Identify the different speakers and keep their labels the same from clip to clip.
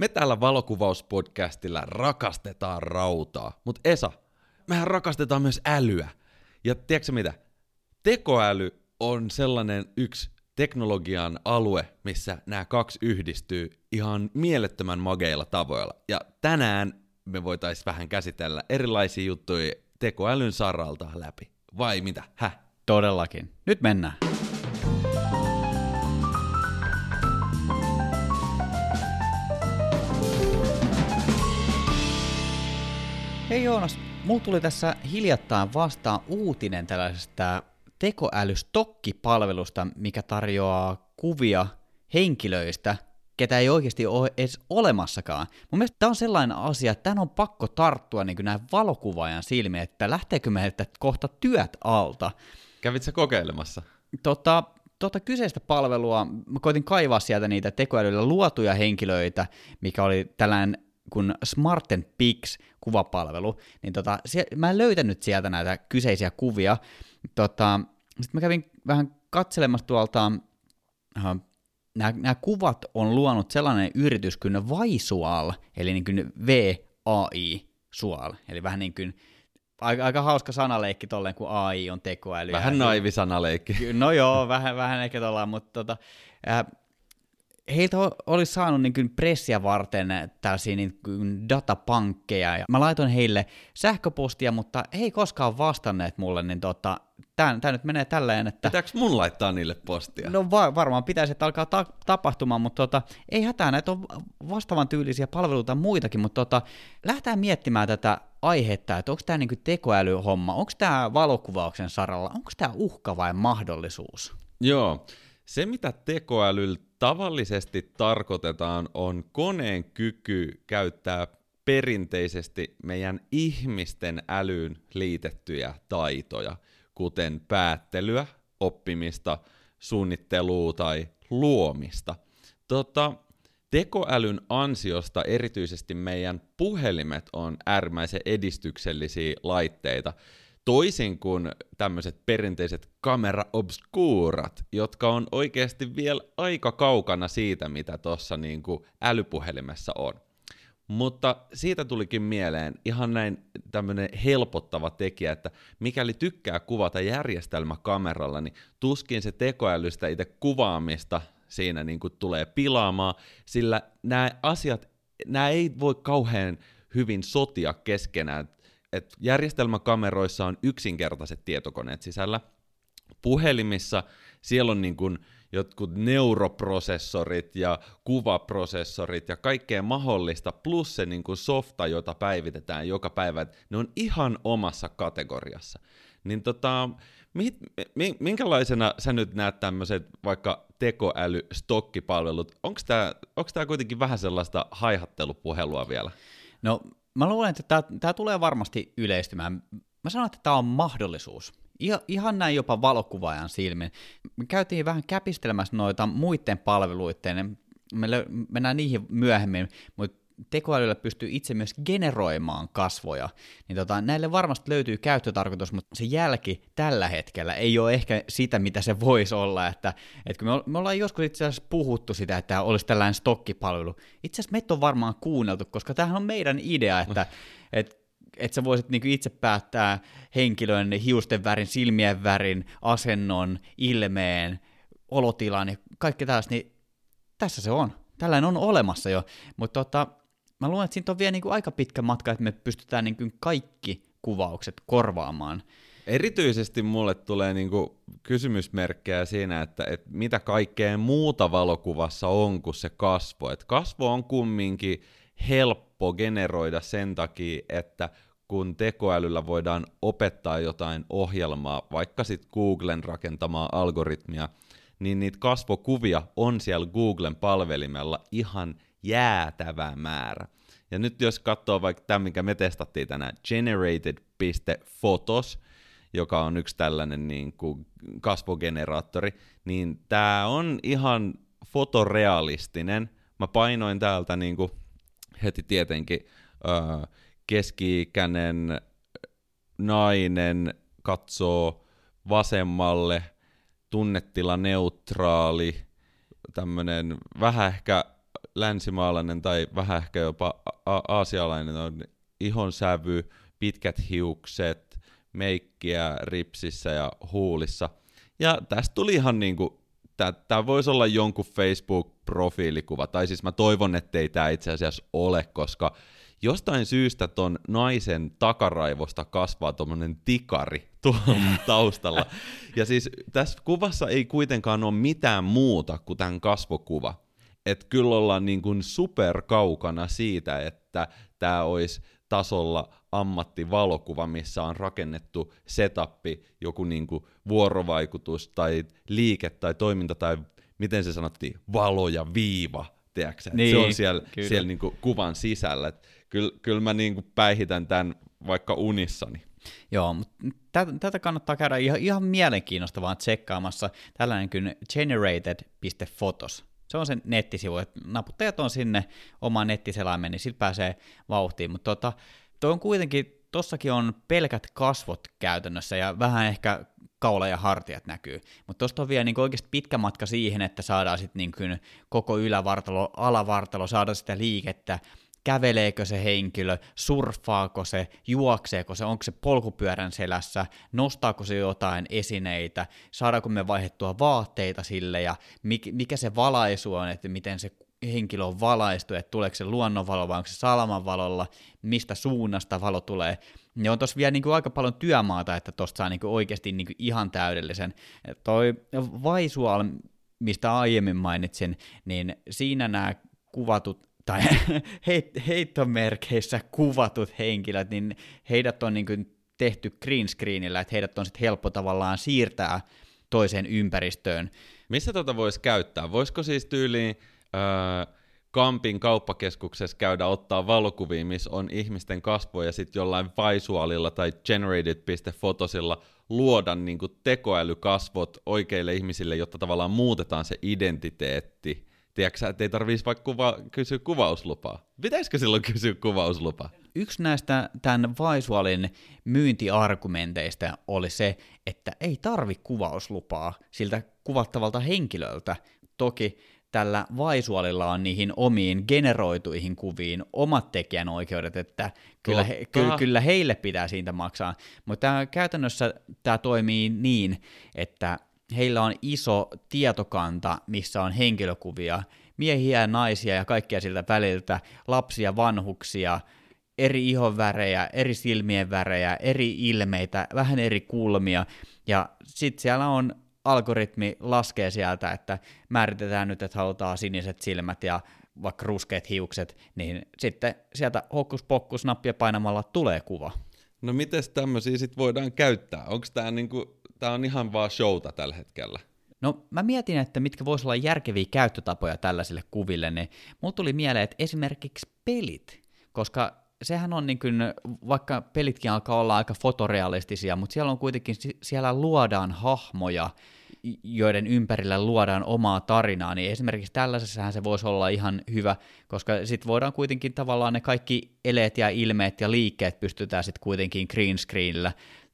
Speaker 1: Me täällä valokuvauspodcastilla rakastetaan rautaa, mutta Esa, mehän rakastetaan myös älyä. Ja tiedätkö mitä? Tekoäly on sellainen yksi teknologian alue, missä nämä kaksi yhdistyy ihan mielettömän mageilla tavoilla. Ja tänään me voitaisiin vähän käsitellä erilaisia juttuja tekoälyn saralta läpi. Vai mitä? Häh?
Speaker 2: Todellakin. Nyt mennään. Hei Joonas, mulla tuli tässä hiljattain vastaan uutinen tällaisesta tekoälystokkipalvelusta, mikä tarjoaa kuvia henkilöistä, ketä ei oikeasti ole edes olemassakaan. Mun mielestä tämä on sellainen asia, että tämän on pakko tarttua niin näin valokuvaajan silmiin, että lähteekö meiltä kohta työt alta.
Speaker 1: Kävit sä kokeilemassa?
Speaker 2: Tota, tota kyseistä palvelua, mä koitin kaivaa sieltä niitä tekoälyllä luotuja henkilöitä, mikä oli tällainen kuin Smart Pix kuvapalvelu, niin tota, sie- mä en löytänyt sieltä näitä kyseisiä kuvia. Tota, Sitten mä kävin vähän katselemassa tuolta, uh, nämä, kuvat on luonut sellainen yritys kuin Visual, eli niin kuin V-A-I, Sual, eli vähän niin kuin aika, aika hauska sanaleikki tolleen, kun AI on tekoäly.
Speaker 1: Vähän naivi sanaleikki.
Speaker 2: No joo, vähän, vähän ehkä tollaan, mutta tota, äh, heiltä olisi saanut niin kuin pressiä varten tällaisia niin kuin datapankkeja, ja mä laitoin heille sähköpostia, mutta he ei koskaan vastanneet mulle, niin tota, tämä nyt menee tälleen, että...
Speaker 1: Pitääkö mun laittaa niille postia?
Speaker 2: No va- varmaan pitäisi, että alkaa ta- tapahtumaan, mutta tota, ei hätää, näitä on vastaavan tyylisiä palveluita muitakin, mutta tota, lähdetään miettimään tätä aihetta, että onko tämä niinku tekoälyhomma, onko tämä valokuvauksen saralla, onko tämä uhka vai mahdollisuus?
Speaker 1: Joo, se mitä tekoälyllä tavallisesti tarkoitetaan on koneen kyky käyttää perinteisesti meidän ihmisten älyyn liitettyjä taitoja, kuten päättelyä, oppimista, suunnittelua tai luomista. Tota, tekoälyn ansiosta erityisesti meidän puhelimet on äärimmäisen edistyksellisiä laitteita, toisin kuin tämmöiset perinteiset obscurat, jotka on oikeasti vielä aika kaukana siitä, mitä tuossa niin älypuhelimessa on. Mutta siitä tulikin mieleen ihan näin tämmöinen helpottava tekijä, että mikäli tykkää kuvata järjestelmäkameralla, niin tuskin se tekoälystä itse kuvaamista siinä niin kuin tulee pilaamaan, sillä nämä asiat, nämä ei voi kauhean hyvin sotia keskenään että järjestelmäkameroissa on yksinkertaiset tietokoneet sisällä. Puhelimissa siellä on niin kuin jotkut neuroprosessorit ja kuvaprosessorit ja kaikkea mahdollista, plus se niin softa, jota päivitetään joka päivä, ne on ihan omassa kategoriassa. Niin tota, minkälaisena sä nyt näet tämmöiset vaikka tekoäly-stokkipalvelut? Onko tämä kuitenkin vähän sellaista haihattelupuhelua vielä?
Speaker 2: No mä luulen, että tämä tulee varmasti yleistymään. Mä sanon, että tämä on mahdollisuus. Ihan näin jopa valokuvaajan silmin. Me käytiin vähän käpistelemässä noita muiden palveluiden, me mennään niihin myöhemmin, mutta tekoälyllä pystyy itse myös generoimaan kasvoja, niin tota, näille varmasti löytyy käyttötarkoitus, mutta se jälki tällä hetkellä ei ole ehkä sitä, mitä se voisi olla, että, että kun me, me ollaan joskus itse asiassa puhuttu sitä, että olisi tällainen stokkipalvelu, itse asiassa meitä on varmaan kuunneltu, koska tämähän on meidän idea, että, että että sä voisit niinku itse päättää henkilön hiusten värin, silmien värin, asennon, ilmeen, olotilan ja kaikki tällaista, niin tässä se on. Tällainen on olemassa jo, mutta tota, mä luulen, että siitä on vielä niin kuin aika pitkä matka, että me pystytään niin kuin kaikki kuvaukset korvaamaan.
Speaker 1: Erityisesti mulle tulee niin kuin kysymysmerkkejä siinä, että, että mitä kaikkea muuta valokuvassa on kuin se kasvo. Et kasvo on kumminkin helppo generoida sen takia, että kun tekoälyllä voidaan opettaa jotain ohjelmaa, vaikka sitten Googlen rakentamaa algoritmia, niin niitä kasvokuvia on siellä Googlen palvelimella ihan jäätävä määrä. Ja nyt jos katsoo vaikka tämä, mikä me testattiin tänään, generated.photos, joka on yksi tällainen niin kuin kasvogeneraattori, niin tämä on ihan fotorealistinen. Mä painoin täältä niin kuin heti tietenkin öö, keski-ikäinen nainen katsoo vasemmalle, tunnetila neutraali, tämmöinen vähän ehkä länsimaalainen tai vähän ehkä jopa a- aasialainen on ihonsävy, pitkät hiukset, meikkiä ripsissä ja huulissa. Ja tästä tuli ihan niinku, tämä voisi olla jonkun Facebook-profiilikuva, tai siis mä toivon, ettei tämä itse asiassa ole, koska jostain syystä ton naisen takaraivosta kasvaa tuommoinen tikari tuolla taustalla. Ja siis tässä kuvassa ei kuitenkaan ole mitään muuta kuin tämän kasvokuva. Että kyllä ollaan niin kuin superkaukana siitä, että tämä olisi tasolla ammattivalokuva, missä on rakennettu setappi, joku niin kuin vuorovaikutus tai liike tai toiminta tai miten se sanottiin, valo ja viiva, tiedätkö? Niin, se on siellä, siellä niin kuin kuvan sisällä. Et kyllä, kyllä mä niin kuin päihitän tämän vaikka unissani.
Speaker 2: Joo, mutta tätä kannattaa käydä ihan, ihan mielenkiinnostavaa tsekkaamassa. Tällainen kuin generated.photos. Se on se nettisivu, että naputtajat on sinne omaan nettiselaimen, niin sitten pääsee vauhtiin. Mutta tota, toi on kuitenkin, tossakin on pelkät kasvot käytännössä ja vähän ehkä kaula ja hartiat näkyy. Mutta tuosta on vielä niin oikeasti pitkä matka siihen, että saadaan sitten niin koko ylävartalo, alavartalo, saada sitä liikettä, käveleekö se henkilö, surffaako se, juokseeko se, onko se polkupyörän selässä, nostaako se jotain esineitä, saadaanko me vaihdettua vaatteita sille ja mikä se valaisu on, että miten se henkilö on valaistu, että tuleeko se luonnonvalo vai onko se salamanvalolla, mistä suunnasta valo tulee. Ja on tossa vielä niin kuin aika paljon työmaata, että tosta saa niin kuin oikeasti niin kuin ihan täydellisen. Toi Vaisual, mistä aiemmin mainitsin, niin siinä nämä kuvatut tai heit, heittomerkeissä kuvatut henkilöt, niin heidät on niin kuin tehty green screenillä, että heidät on sitten helppo tavallaan siirtää toiseen ympäristöön.
Speaker 1: Missä tota voisi käyttää? Voisiko siis tyyliin öö, Kampin kauppakeskuksessa käydä ottaa valokuvia, missä on ihmisten kasvoja ja sitten jollain visualilla tai generated.fotosilla luoda niin tekoälykasvot oikeille ihmisille, jotta tavallaan muutetaan se identiteetti Tiedätkö että ei tarvitsisi vaikka kuva, kysyä kuvauslupaa? Pitäisikö silloin kysyä kuvauslupaa?
Speaker 2: Yksi näistä tämän Visualin myyntiargumenteista oli se, että ei tarvi kuvauslupaa siltä kuvattavalta henkilöltä. Toki tällä Visualilla on niihin omiin generoituihin kuviin omat tekijänoikeudet, että kyllä, he, ky, kyllä heille pitää siitä maksaa. Mutta käytännössä tämä toimii niin, että heillä on iso tietokanta, missä on henkilökuvia, miehiä ja naisia ja kaikkia siltä väliltä, lapsia, vanhuksia, eri ihonvärejä, eri silmien värejä, eri ilmeitä, vähän eri kulmia, ja sitten siellä on algoritmi laskee sieltä, että määritetään nyt, että halutaan siniset silmät ja vaikka ruskeat hiukset, niin sitten sieltä hokkus pokkus nappia painamalla tulee kuva.
Speaker 1: No miten tämmöisiä sitten voidaan käyttää? Onko tämä niinku tämä on ihan vaan showta tällä hetkellä.
Speaker 2: No mä mietin, että mitkä voisi olla järkeviä käyttötapoja tällaisille kuville, niin mulla tuli mieleen, että esimerkiksi pelit, koska sehän on niin kuin, vaikka pelitkin alkaa olla aika fotorealistisia, mutta siellä on kuitenkin, siellä luodaan hahmoja, joiden ympärillä luodaan omaa tarinaa, niin esimerkiksi tällaisessahan se voisi olla ihan hyvä, koska sitten voidaan kuitenkin tavallaan ne kaikki eleet ja ilmeet ja liikkeet pystytään sitten kuitenkin green screenillä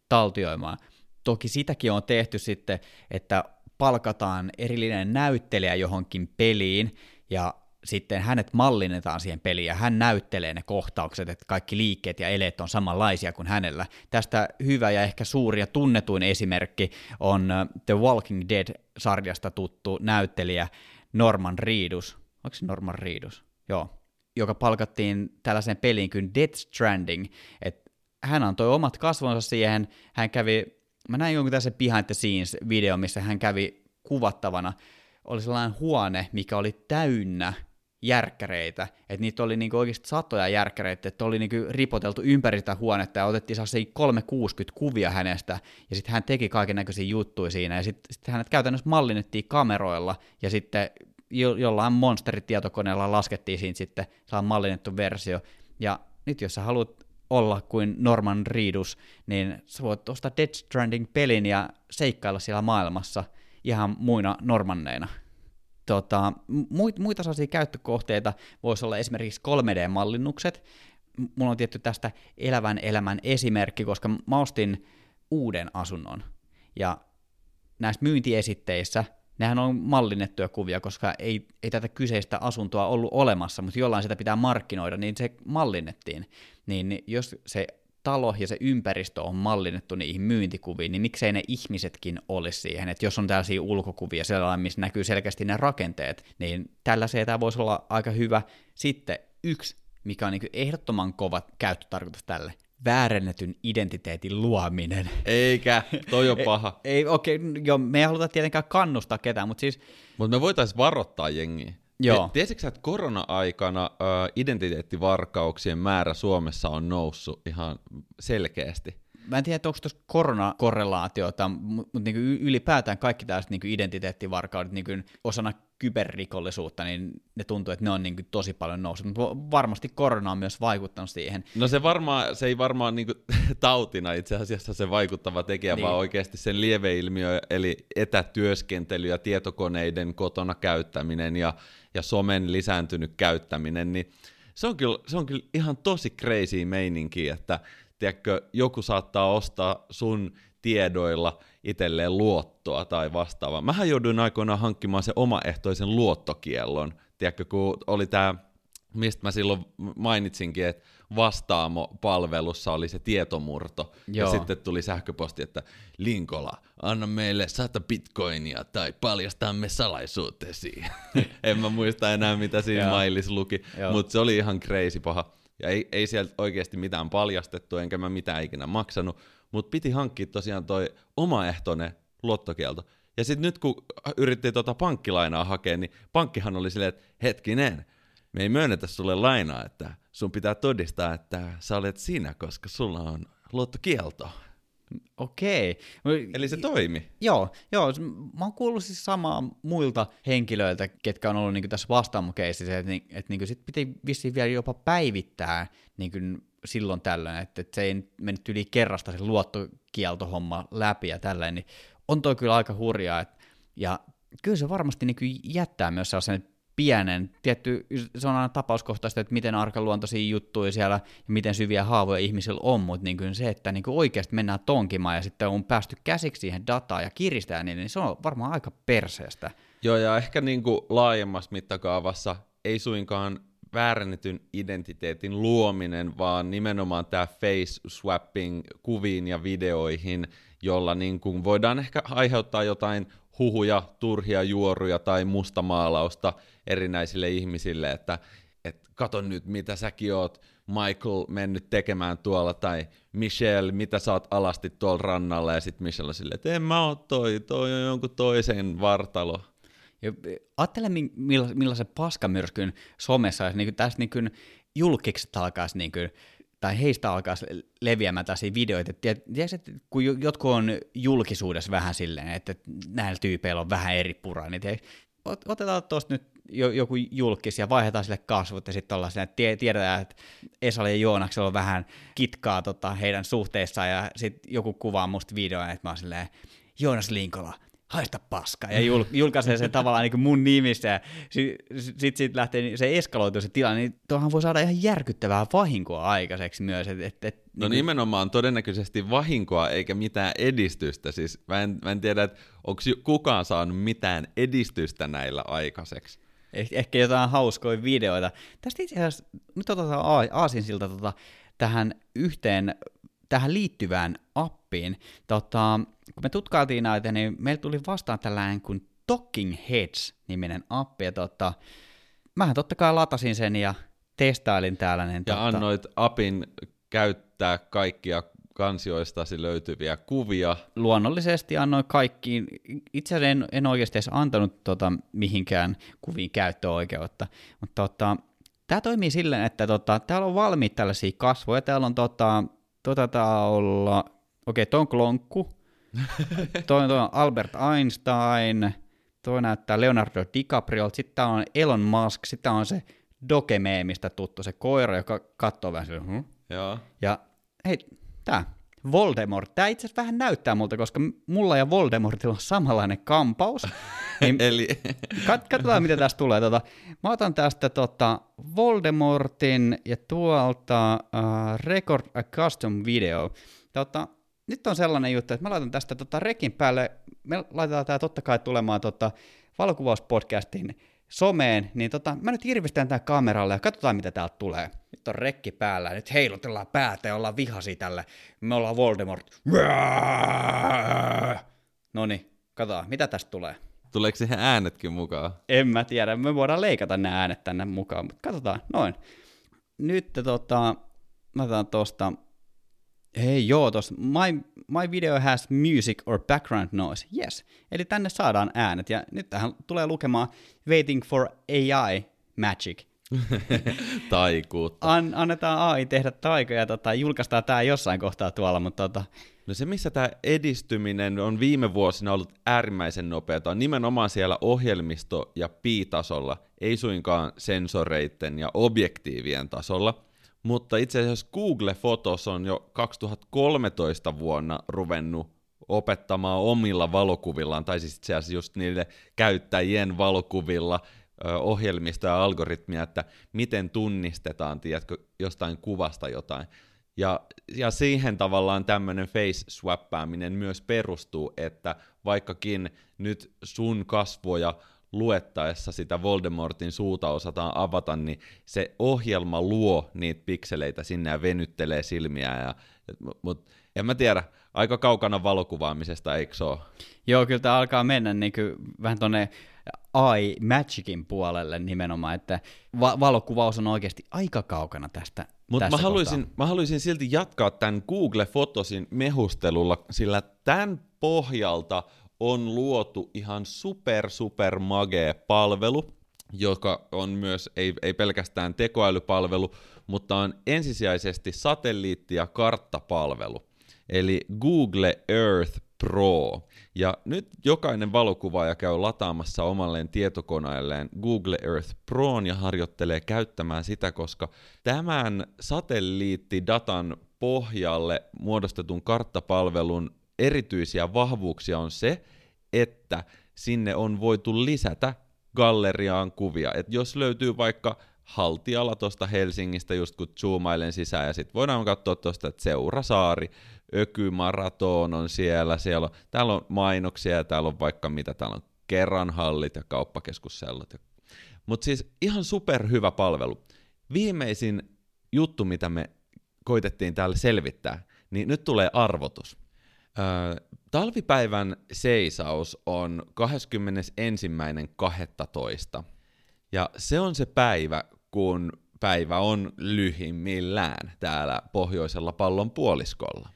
Speaker 2: taltioimaan. Toki sitäkin on tehty sitten, että palkataan erillinen näyttelijä johonkin peliin, ja sitten hänet mallinnetaan siihen peliin, ja hän näyttelee ne kohtaukset, että kaikki liikkeet ja eleet on samanlaisia kuin hänellä. Tästä hyvä ja ehkä suuri ja tunnetuin esimerkki on uh, The Walking Dead-sarjasta tuttu näyttelijä Norman Reedus. Onko se Norman Reedus? Joo. Joka palkattiin tällaiseen peliin kuin Death Stranding, että hän antoi omat kasvonsa siihen, hän kävi mä näin jonkun tässä behind the scenes video, missä hän kävi kuvattavana, oli sellainen huone, mikä oli täynnä järkkäreitä, että niitä oli niinku oikeasti satoja järkkäreitä, että oli niinku ripoteltu ympäri sitä huonetta ja otettiin sellaisia 360 kuvia hänestä, ja sitten hän teki kaiken näköisiä juttuja siinä, ja sitten sit hänet käytännössä mallinnettiin kameroilla, ja sitten jo, jollain monsteritietokoneella laskettiin siinä sitten saa mallinnettu versio, ja nyt jos sä haluat olla kuin Norman Reedus, niin sä voit ostaa Dead Stranding-pelin ja seikkailla siellä maailmassa ihan muina normanneina. Tota, muit, muita sellaisia käyttökohteita voisi olla esimerkiksi 3D-mallinnukset. Mulla on tietty tästä elävän elämän esimerkki, koska mä ostin uuden asunnon. Ja näissä myyntiesitteissä nehän on mallinnettuja kuvia, koska ei, ei tätä kyseistä asuntoa ollut olemassa, mutta jollain sitä pitää markkinoida, niin se mallinnettiin. Niin jos se talo ja se ympäristö on mallinnettu niihin myyntikuviin, niin miksei ne ihmisetkin olisi siihen, että jos on tällaisia ulkokuvia sellainen, missä näkyy selkeästi ne rakenteet, niin tällä se tämä voisi olla aika hyvä. Sitten yksi, mikä on niin ehdottoman kova käyttötarkoitus tälle, väärennetyn identiteetin luominen.
Speaker 1: Eikä, toi on paha.
Speaker 2: ei, ei okei, okay, joo, me ei haluta tietenkään kannustaa ketään, mutta siis...
Speaker 1: Mutta me voitaisiin varoittaa jengiä. Joo. Tiesitkö sä, että korona-aikana ö, identiteettivarkauksien määrä Suomessa on noussut ihan selkeästi?
Speaker 2: Mä en tiedä, onko tuossa koronakorrelaatiota, mutta niinku ylipäätään kaikki tällaiset niinku identiteettivarkaudet niinku osana kyberrikollisuutta, niin ne tuntuu, että ne on niinku tosi paljon noussut. Mutta varmasti korona on myös vaikuttanut siihen.
Speaker 1: No se, varmaan, se ei varmaan niinku tautina itse asiassa se vaikuttava tekijä, niin. vaan oikeasti sen lieveilmiö, eli etätyöskentely ja tietokoneiden kotona käyttäminen ja, ja somen lisääntynyt käyttäminen, niin se on kyllä, se on kyllä ihan tosi crazy meininki, että tiedätkö, joku saattaa ostaa sun tiedoilla itselleen luottoa tai vastaavaa. Mähän jouduin aikoinaan hankkimaan se omaehtoisen luottokiellon, tiedätkö, kun oli tämä, mistä mä silloin mainitsinkin, että Vastaamo-palvelussa oli se tietomurto, Joo. ja sitten tuli sähköposti, että Linkola, anna meille sata bitcoinia tai paljastamme salaisuutesi. en mä muista enää, mitä siinä mailis luki, mutta se oli ihan crazy paha. Ja ei, ei sieltä oikeasti mitään paljastettu, enkä mä mitään ikinä maksanut, mutta piti hankkia tosiaan toi omaehtoinen luottokielto. Ja sitten nyt kun yritti tota pankkilainaa hakea, niin pankkihan oli silleen, että hetkinen, me ei myönnetä sulle lainaa, että sun pitää todistaa, että sä olet sinä, koska sulla on luottokielto.
Speaker 2: Okei.
Speaker 1: Eli se toimi.
Speaker 2: Joo, joo. Mä oon kuullut siis samaa muilta henkilöiltä, ketkä on ollut niin tässä vastaamokeisissä, että, että niin sit piti vissiin vielä jopa päivittää niin silloin tällöin, että, että se ei mennyt yli kerrasta se luottokieltohomma läpi ja tällainen, niin on toi kyllä aika hurjaa. Että, ja kyllä se varmasti niin jättää myös sellaisen pienen, tietty, se on aina tapauskohtaista, että miten arkaluontoisia juttuja siellä ja miten syviä haavoja ihmisillä on, mutta niin kuin se, että niin kuin oikeasti mennään tonkimaan ja sitten on päästy käsiksi siihen dataan ja kiristää niin, niin se on varmaan aika perseestä.
Speaker 1: Joo, ja ehkä niin kuin laajemmassa mittakaavassa ei suinkaan väärennetyn identiteetin luominen, vaan nimenomaan tämä face swapping kuviin ja videoihin, jolla niin kuin voidaan ehkä aiheuttaa jotain huhuja, turhia juoruja tai mustamaalausta erinäisille ihmisille, että et kato nyt, mitä säkin oot Michael mennyt tekemään tuolla, tai Michelle, mitä sä oot alasti tuolla rannalla, ja sitten Michelle on silleen, että en mä oo toi, toi on jonkun toisen vartalo.
Speaker 2: Ja ajattele, milla, millaisen paskamyrskyn somessa, niin tästä niin julkikset alkaisi niin kuin, tai heistä alkaa leviämään tällaisia videoita. Tiedätkö, että kun jotkut on julkisuudessa vähän silleen, että näillä tyypeillä on vähän eri puraa, niin tiedätkö, otetaan tuosta nyt joku julkis ja vaihdetaan sille kasvot ja sitten ollaan että tiedetään, että Esali ja Joonaksella on vähän kitkaa tota, heidän suhteissaan ja sitten joku kuvaa musta videoa, että mä oon silleen, Joonas Linkola, haista paska, ja jul, julkaisee sen tavallaan niin mun nimissä, ja sitten sit, sit lähtee, se eskaloituu se tilanne, niin tuohan voi saada ihan järkyttävää vahinkoa aikaiseksi myös. Et, et, et,
Speaker 1: no niin nimenomaan todennäköisesti vahinkoa eikä mitään edistystä, siis mä en, mä en tiedä, että onko kukaan saanut mitään edistystä näillä aikaiseksi.
Speaker 2: Eh, ehkä jotain hauskoja videoita. Tästä itse asiassa, nyt otetaan aasinsilta tota, tähän yhteen, tähän liittyvään appiin. Tota, kun me tutkailtiin näitä, niin meillä tuli vastaan tällainen kuin Talking Heads-niminen appi, ja tota, mähän totta kai latasin sen ja testailin täällä. Niin
Speaker 1: ja totta... annoit appin käyttää kaikkia kansioistasi löytyviä kuvia.
Speaker 2: Luonnollisesti annoin kaikkiin, itse asiassa en, en oikeasti edes antanut tota, mihinkään kuviin käyttöoikeutta, mutta tota, tämä toimii silleen, että tota, täällä on valmiit tällaisia kasvoja, täällä on tota, tota olla, okei, okay, ton klonkku, toi, toi on Albert Einstein, toi näyttää Leonardo DiCaprio, sitten on Elon Musk, sitten on se Dogemeemistä tuttu, se koira, joka katsoo vähän sille, hm?
Speaker 1: Joo.
Speaker 2: Ja hei, tää, Voldemort. Tämä itse asiassa vähän näyttää multa, koska mulla ja Voldemortilla on samanlainen kampaus.
Speaker 1: Niin Eli...
Speaker 2: kat- katsotaan, mitä tästä tulee. Tota, mä otan tästä tota, Voldemortin ja tuolta uh, Record a Custom Video. Tota, nyt on sellainen juttu, että mä laitan tästä tota rekin päälle, me laitetaan tämä totta kai tulemaan tota valokuvauspodcastin someen, niin tota, mä nyt hirvistän tämän kameralle ja katsotaan mitä täältä tulee. Nyt on rekki päällä, nyt heilutellaan päätä ja ollaan vihasi tälle. Me ollaan Voldemort. No niin, katsotaan, mitä tästä tulee.
Speaker 1: Tuleeko siihen äänetkin mukaan?
Speaker 2: En mä tiedä, me voidaan leikata nämä äänet tänne mukaan, mutta katsotaan, noin. Nyt tota, mä otan tosta, hei joo, tos, my, my video has music or background noise, yes. Eli tänne saadaan äänet, ja nyt tähän tulee lukemaan waiting for AI magic.
Speaker 1: Taikuutta.
Speaker 2: An, annetaan AI tehdä taikoja, tota, julkaistaan tämä jossain kohtaa tuolla, mutta tota,
Speaker 1: No se, missä tämä edistyminen on viime vuosina ollut äärimmäisen nopeata, on nimenomaan siellä ohjelmisto- ja piitasolla, ei suinkaan sensoreiden ja objektiivien tasolla. Mutta itse asiassa Google Photos on jo 2013 vuonna ruvennut opettamaan omilla valokuvillaan, tai siis itse asiassa just niille käyttäjien valokuvilla ohjelmista ja algoritmia, että miten tunnistetaan, tiedätkö, jostain kuvasta jotain. Ja, ja siihen tavallaan tämmöinen face-swappaaminen myös perustuu, että vaikkakin nyt sun kasvoja luettaessa sitä Voldemortin suuta osataan avata, niin se ohjelma luo niitä pikseleitä sinne ja venyttelee silmiä. Ja, mut en mä tiedä, aika kaukana valokuvaamisesta, eikö se ole?
Speaker 2: Joo, kyllä tämä alkaa mennä niin kuin vähän tuonne AI Magicin puolelle nimenomaan, että va- valokuvaus on oikeasti aika kaukana tästä.
Speaker 1: Mutta mä, haluaisin, mä haluaisin silti jatkaa tämän Google Photosin mehustelulla, sillä tämän pohjalta on luotu ihan super super magee palvelu, joka on myös, ei, ei pelkästään tekoälypalvelu, mutta on ensisijaisesti satelliitti- ja karttapalvelu. Eli Google Earth Pro. Ja nyt jokainen valokuvaaja käy lataamassa omalleen tietokoneelleen Google Earth Proon ja harjoittelee käyttämään sitä, koska tämän satelliittidatan pohjalle muodostetun karttapalvelun erityisiä vahvuuksia on se, että sinne on voitu lisätä galleriaan kuvia. Et jos löytyy vaikka haltiala tuosta Helsingistä, just kun zoomailen sisään, ja sitten voidaan katsoa tuosta, että Seurasaari, Ökymaraton on siellä, siellä on, täällä on mainoksia ja täällä on vaikka mitä, täällä on kerranhallit ja kauppakeskussellot. Mutta siis ihan superhyvä palvelu. Viimeisin juttu, mitä me koitettiin täällä selvittää, niin nyt tulee arvotus. Talvipäivän seisaus on 21.12. Ja se on se päivä, kun päivä on lyhimmillään täällä pohjoisella pallon puoliskolla.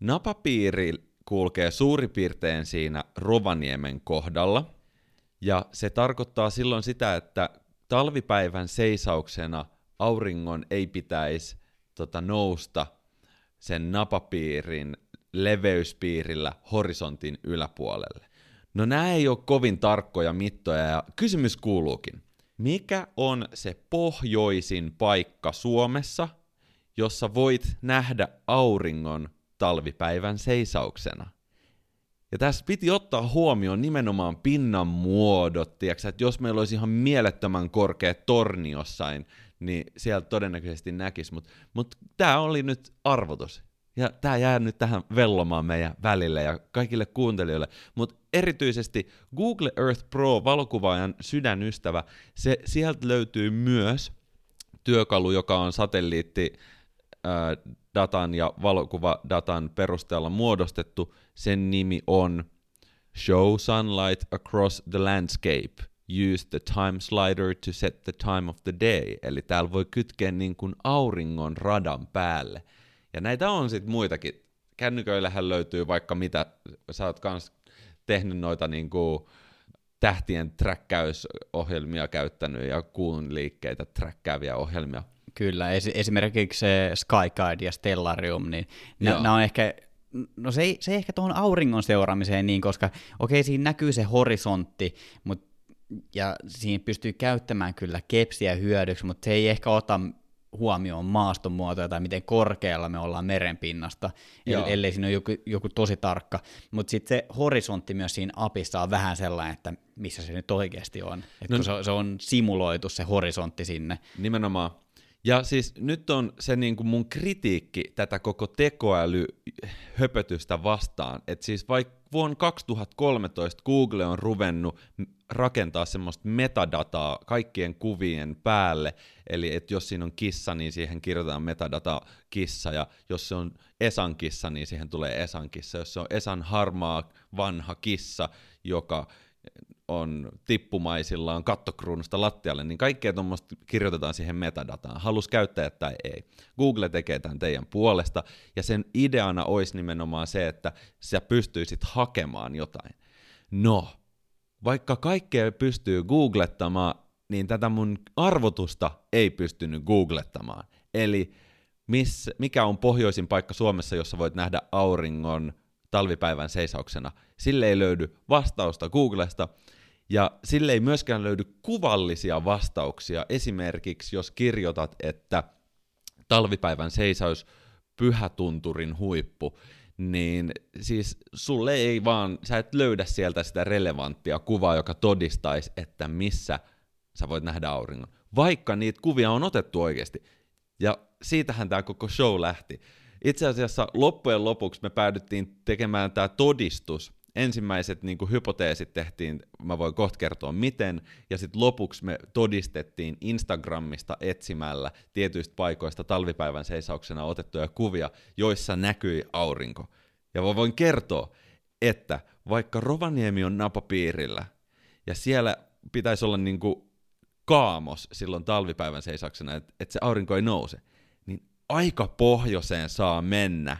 Speaker 1: Napapiiri kulkee suurin piirtein siinä Rovaniemen kohdalla, ja se tarkoittaa silloin sitä, että talvipäivän seisauksena auringon ei pitäisi tota, nousta sen napapiirin leveyspiirillä horisontin yläpuolelle. No nämä ei ole kovin tarkkoja mittoja ja kysymys kuuluukin. Mikä on se pohjoisin paikka Suomessa, jossa voit nähdä auringon talvipäivän seisauksena? Ja tässä piti ottaa huomioon nimenomaan pinnan muodot, tiiäksä, että jos meillä olisi ihan mielettömän korkea torni jossain, niin sieltä todennäköisesti näkisi, mutta mut, mut tämä oli nyt arvotus. Ja tämä jää nyt tähän vellomaan meidän välille ja kaikille kuuntelijoille. Mutta erityisesti Google Earth Pro, valokuvaajan sydänystävä, se, sieltä löytyy myös työkalu, joka on satelliitti datan ja valokuvadatan perusteella muodostettu. Sen nimi on Show Sunlight Across the Landscape. Use the time slider to set the time of the day. Eli täällä voi kytkeä niin kuin auringon radan päälle. Ja näitä on sitten muitakin. Kännyköillähän löytyy vaikka mitä, sä oot kans tehnyt noita niinku tähtien träkkäysohjelmia käyttänyt ja kuun liikkeitä träkkääviä ohjelmia.
Speaker 2: Kyllä, esimerkiksi se Skyguide ja Stellarium, niin nämä on ehkä No se ei, se ei ehkä tuohon auringon seuraamiseen niin, koska okei, siinä näkyy se horisontti, mutta ja siinä pystyy käyttämään kyllä kepsiä hyödyksi, mutta se ei ehkä ota huomioon maastonmuotoja tai miten korkealla me ollaan merenpinnasta, Joo. ellei siinä ole joku, joku tosi tarkka. Mutta sitten se horisontti myös siinä apissa on vähän sellainen, että missä se nyt oikeasti on. Et no, kun se, se on simuloitu se horisontti sinne.
Speaker 1: Nimenomaan. Ja siis nyt on se niin kuin mun kritiikki tätä koko tekoälyhöpötystä vastaan, että siis vaikka vuonna 2013 Google on ruvennut rakentaa semmoista metadataa kaikkien kuvien päälle, eli että jos siinä on kissa, niin siihen kirjoitetaan metadata kissa, ja jos se on Esan kissa, niin siihen tulee Esan kissa, jos se on Esan harmaa vanha kissa, joka on tippumaisillaan kattokruunusta lattialle, niin kaikkea tuommoista kirjoitetaan siihen metadataan, halus käyttää tai ei. Google tekee tämän teidän puolesta, ja sen ideana olisi nimenomaan se, että sä pystyisit hakemaan jotain. No, vaikka kaikkea pystyy googlettamaan, niin tätä mun arvotusta ei pystynyt googlettamaan. Eli miss, mikä on pohjoisin paikka Suomessa, jossa voit nähdä auringon talvipäivän seisauksena. Sille ei löydy vastausta Googlesta, ja sille ei myöskään löydy kuvallisia vastauksia. Esimerkiksi jos kirjoitat, että talvipäivän seisaus pyhätunturin huippu, niin siis sulle ei vaan, sä et löydä sieltä sitä relevanttia kuvaa, joka todistaisi, että missä sä voit nähdä auringon. Vaikka niitä kuvia on otettu oikeasti. Ja siitähän tämä koko show lähti. Itse asiassa loppujen lopuksi me päädyttiin tekemään tämä todistus. Ensimmäiset niin kuin, hypoteesit tehtiin, mä voin kohta kertoa miten, ja sitten lopuksi me todistettiin Instagramista etsimällä tietyistä paikoista talvipäivän seisauksena otettuja kuvia, joissa näkyi aurinko. Ja mä voin kertoa, että vaikka Rovaniemi on napapiirillä, ja siellä pitäisi olla niin kuin kaamos silloin talvipäivän seisauksena, että, että se aurinko ei nouse, aika pohjoiseen saa mennä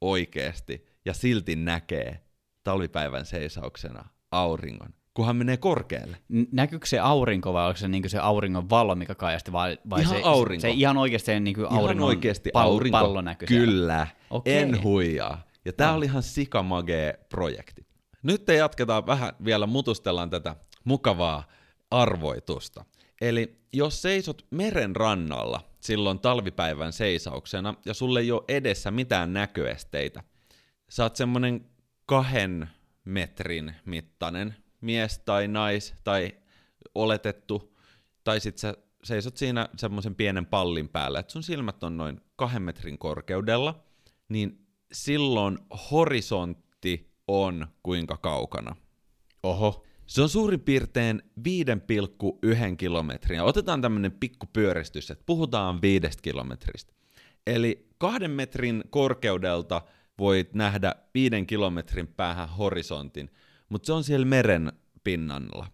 Speaker 1: oikeasti ja silti näkee talvipäivän seisauksena auringon, kunhan menee korkealle.
Speaker 2: Näkyykö se aurinko vai onko se niinku se auringon valo, mikä kaijasti, vai, vai
Speaker 1: ihan
Speaker 2: se,
Speaker 1: aurinko.
Speaker 2: se ihan oikeasti se niinku auringon
Speaker 1: ihan oikeasti
Speaker 2: pal-
Speaker 1: aurinko.
Speaker 2: pallo näkyy
Speaker 1: Kyllä,
Speaker 2: Okei.
Speaker 1: en huijaa. Ja
Speaker 2: No.
Speaker 1: oli ihan sikamagee projekti. Nyt te jatketaan vähän vielä, mutustellaan tätä mukavaa arvoitusta. Eli jos seisot meren rannalla silloin talvipäivän seisauksena ja sulle ei ole edessä mitään näköesteitä, sä oot semmonen kahden metrin mittainen mies tai nais tai oletettu, tai sit sä seisot siinä semmoisen pienen pallin päällä, että sun silmät on noin kahden metrin korkeudella, niin silloin horisontti on kuinka kaukana.
Speaker 2: Oho.
Speaker 1: Se on suurin piirtein 5,1 kilometriä. Otetaan tämmöinen pikku pyöristys, että puhutaan viidestä kilometristä. Eli kahden metrin korkeudelta voit nähdä viiden kilometrin päähän horisontin, mutta se on siellä meren pinnalla.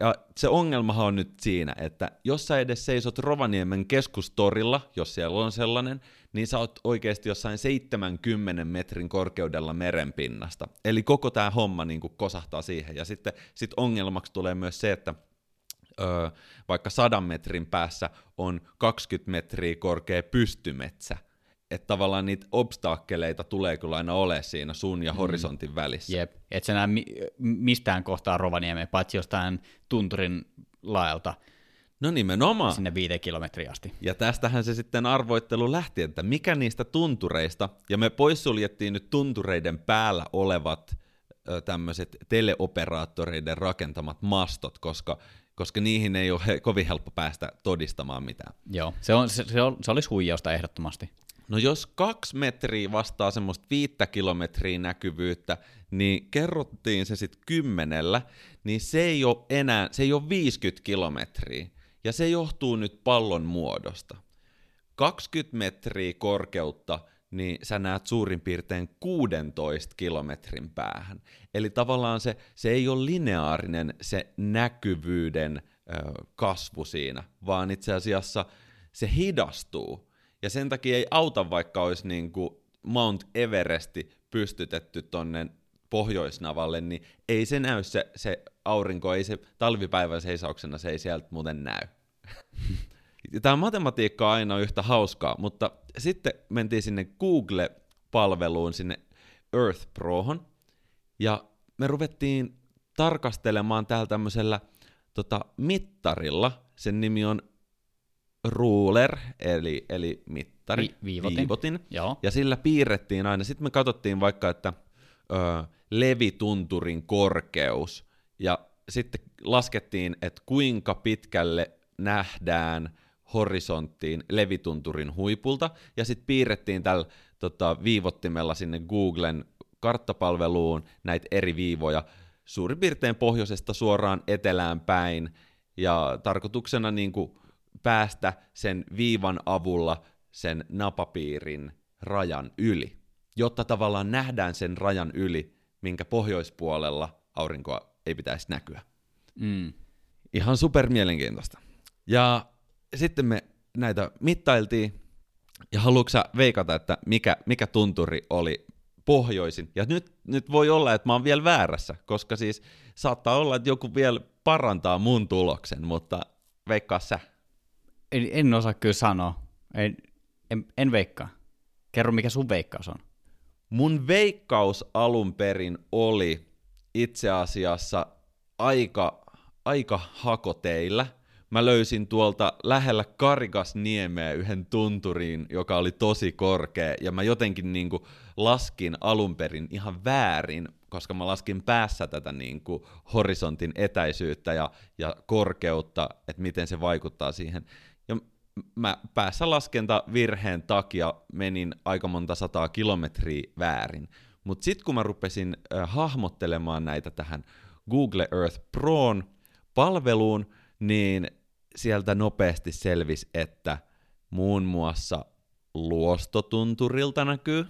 Speaker 1: Ja se ongelmahan on nyt siinä, että jos sä edes seisot Rovaniemen keskustorilla, jos siellä on sellainen, niin sä oot oikeasti jossain 70 metrin korkeudella merenpinnasta. Eli koko tämä homma niin kosahtaa siihen. Ja sitten sit ongelmaksi tulee myös se, että ö, vaikka sadan metrin päässä on 20 metriä korkea pystymetsä, että tavallaan niitä obstaakkeleita tulee kyllä aina ole siinä sun ja horisontin välissä.
Speaker 2: Jep. Et sä näe mi- mistään kohtaa Rovaniemeä, paitsi jostain tunturin laelta
Speaker 1: No nimenomaan.
Speaker 2: sinne viiteen kilometriä asti.
Speaker 1: Ja tästähän se sitten arvoittelu lähti, että mikä niistä tuntureista, ja me poissuljettiin nyt tuntureiden päällä olevat tämmöiset teleoperaattoreiden rakentamat mastot, koska, koska niihin ei ole kovin helppo päästä todistamaan mitään.
Speaker 2: Joo, se, on, se, se, on, se olisi huijausta ehdottomasti.
Speaker 1: No jos kaksi metriä vastaa semmoista viittä kilometriä näkyvyyttä, niin kerrottiin se sitten kymmenellä, niin se ei ole enää, se ei ole 50 kilometriä. Ja se johtuu nyt pallon muodosta. 20 metriä korkeutta, niin sä näet suurin piirtein 16 kilometrin päähän. Eli tavallaan se, se ei ole lineaarinen se näkyvyyden ö, kasvu siinä, vaan itse asiassa se hidastuu. Ja sen takia ei auta, vaikka olisi niin kuin Mount Everesti pystytetty tonne pohjoisnavalle, niin ei se näy se, se aurinko, ei se talvipäivän seisauksena, se ei sieltä muuten näy. Tämä matematiikka on aina yhtä hauskaa, mutta sitten mentiin sinne Google-palveluun, sinne Earth Prohon, ja me ruvettiin tarkastelemaan täällä tämmöisellä tota, mittarilla, sen nimi on ruler, eli, eli mittari,
Speaker 2: Vi- viivotin.
Speaker 1: viivotin,
Speaker 2: Joo.
Speaker 1: ja sillä piirrettiin aina. Sitten me katsottiin vaikka, että ö, levitunturin korkeus, ja sitten laskettiin, että kuinka pitkälle nähdään horisonttiin levitunturin huipulta, ja sitten piirrettiin tällä tota, viivottimella sinne Googlen karttapalveluun näitä eri viivoja suurin piirtein pohjoisesta suoraan etelään päin, ja tarkoituksena niin kuin päästä sen viivan avulla sen napapiirin rajan yli, jotta tavallaan nähdään sen rajan yli, minkä pohjoispuolella aurinkoa ei pitäisi näkyä.
Speaker 2: Mm.
Speaker 1: Ihan super mielenkiintoista. Ja sitten me näitä mittailtiin, ja haluatko veikata, että mikä, mikä tunturi oli pohjoisin? Ja nyt, nyt voi olla, että mä oon vielä väärässä, koska siis saattaa olla, että joku vielä parantaa mun tuloksen, mutta veikkaa sä.
Speaker 2: En, en osaa kyllä sanoa. En, en, en veikkaa. Kerro, mikä sun veikkaus on.
Speaker 1: Mun veikkaus alun perin oli itse asiassa aika, aika hakoteillä. Mä löysin tuolta lähellä Karikasniemeä yhden tunturiin, joka oli tosi korkea, ja mä jotenkin niin kuin laskin alun perin ihan väärin, koska mä laskin päässä tätä niin kuin horisontin etäisyyttä ja, ja korkeutta, että miten se vaikuttaa siihen. Mä päässä laskenta virheen takia menin aika monta sataa kilometriä väärin. Mutta sitten kun mä rupesin äh, hahmottelemaan näitä tähän Google Earth Proon palveluun, niin sieltä nopeasti selvisi, että muun muassa luostotunturilta näkyy.